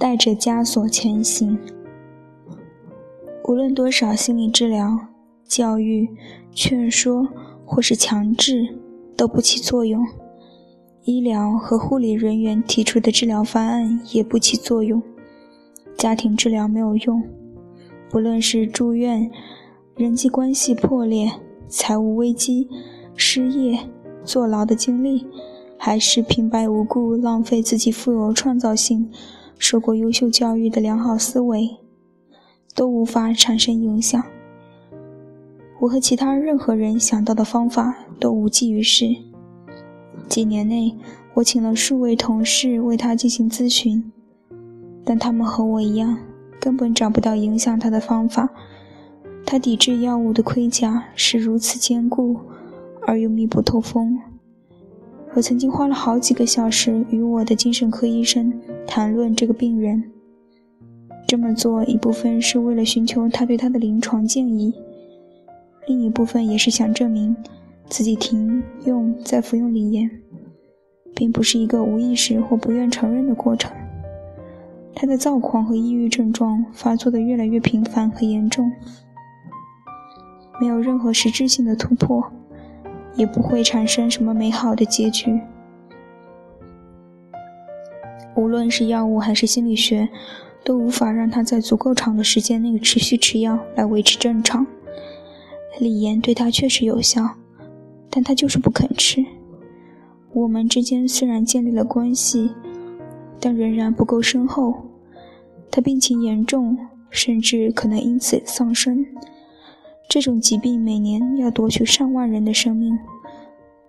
带着枷锁前行。无论多少心理治疗、教育、劝说或是强制，都不起作用。医疗和护理人员提出的治疗方案也不起作用。家庭治疗没有用。不论是住院、人际关系破裂、财务危机、失业、坐牢的经历，还是平白无故浪费自己富有创造性。受过优秀教育的良好思维都无法产生影响。我和其他任何人想到的方法都无济于事。几年内，我请了数位同事为他进行咨询，但他们和我一样，根本找不到影响他的方法。他抵制药物的盔甲是如此坚固而又密不透风。我曾经花了好几个小时与我的精神科医生谈论这个病人。这么做一部分是为了寻求他对他的临床建议，另一部分也是想证明自己停用再服用锂盐，并不是一个无意识或不愿承认的过程。他的躁狂和抑郁症状发作的越来越频繁和严重，没有任何实质性的突破。也不会产生什么美好的结局。无论是药物还是心理学，都无法让他在足够长的时间内持续吃药来维持正常。锂盐对他确实有效，但他就是不肯吃。我们之间虽然建立了关系，但仍然不够深厚。他病情严重，甚至可能因此丧生。这种疾病每年要夺取上万人的生命，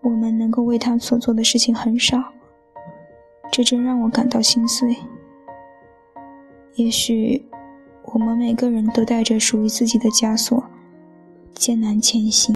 我们能够为他所做的事情很少，这真让我感到心碎。也许我们每个人都带着属于自己的枷锁，艰难前行。